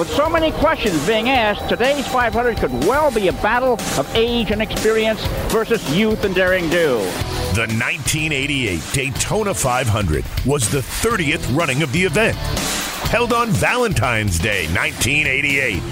With so many questions being asked, today's 500 could well be a battle of age and experience versus youth and daring do. The 1988 Daytona 500 was the 30th running of the event, held on Valentine's Day 1988,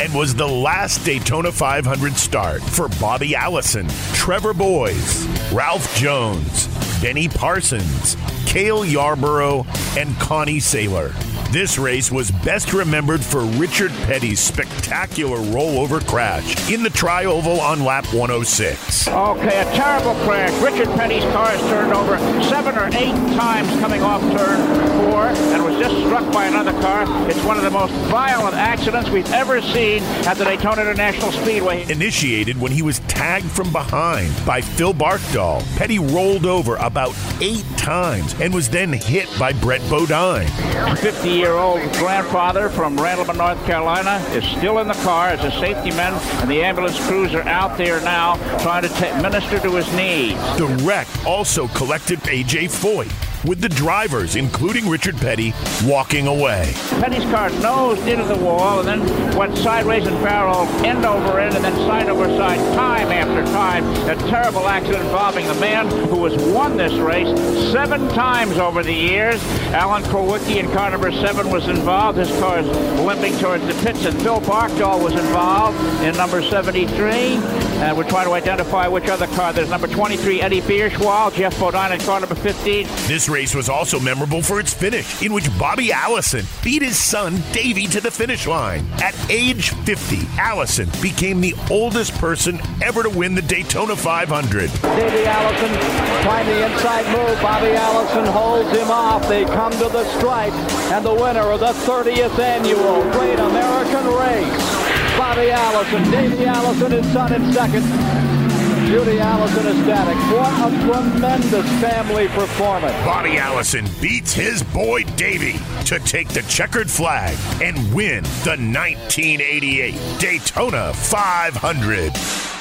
and was the last Daytona 500 start for Bobby Allison, Trevor Boys, Ralph Jones, Benny Parsons, Cale Yarborough, and Connie Saylor. This race was best remembered for Richard Petty's spectacular rollover crash in the Tri-Oval on lap 106. Okay, a terrible crash. Richard Petty's car has turned over seven or eight times coming off turn four and was just struck by another car. It's one of the most violent accidents we've ever seen at the Daytona International Speedway. Initiated when he was tagged from behind by Phil Barkdoll, Petty rolled over about eight times and was then hit by Brett Bodine. 50 year old grandfather from Randleman, North Carolina, is still in the car as a safety man, and the ambulance crews are out there now trying to t- minister to his needs. The wreck also collected A.J. Foyt, with the drivers, including Richard Petty, walking away. Petty's car nosed into the wall and then went sideways and barreled end over end and then side over side time after time. A terrible accident involving the man who has won this race seven times over the years. Alan Kulwicki in car number seven was involved. His car is limping towards the pits, and Phil Barkdoll was involved in number 73. And we're trying to identify which other car. There's number 23, Eddie Bierschwal, Geoff Bodine in car number 15. This race was also memorable for its finish, in which Bobby Allison beat his son Davey to the finish line. At age 50, Allison became the oldest person ever to win the Daytona 500. Davey Allison trying the inside move. Bobby Allison holds him off. They come to the stripe, and the winner of the 30th annual Great American Race. Bobby Allison, Davey Allison, his son in second. Judy Allison ecstatic. What a tremendous family performance. Bobby Allison beats his boy Davey to take the checkered flag and win the 1988 Daytona 500.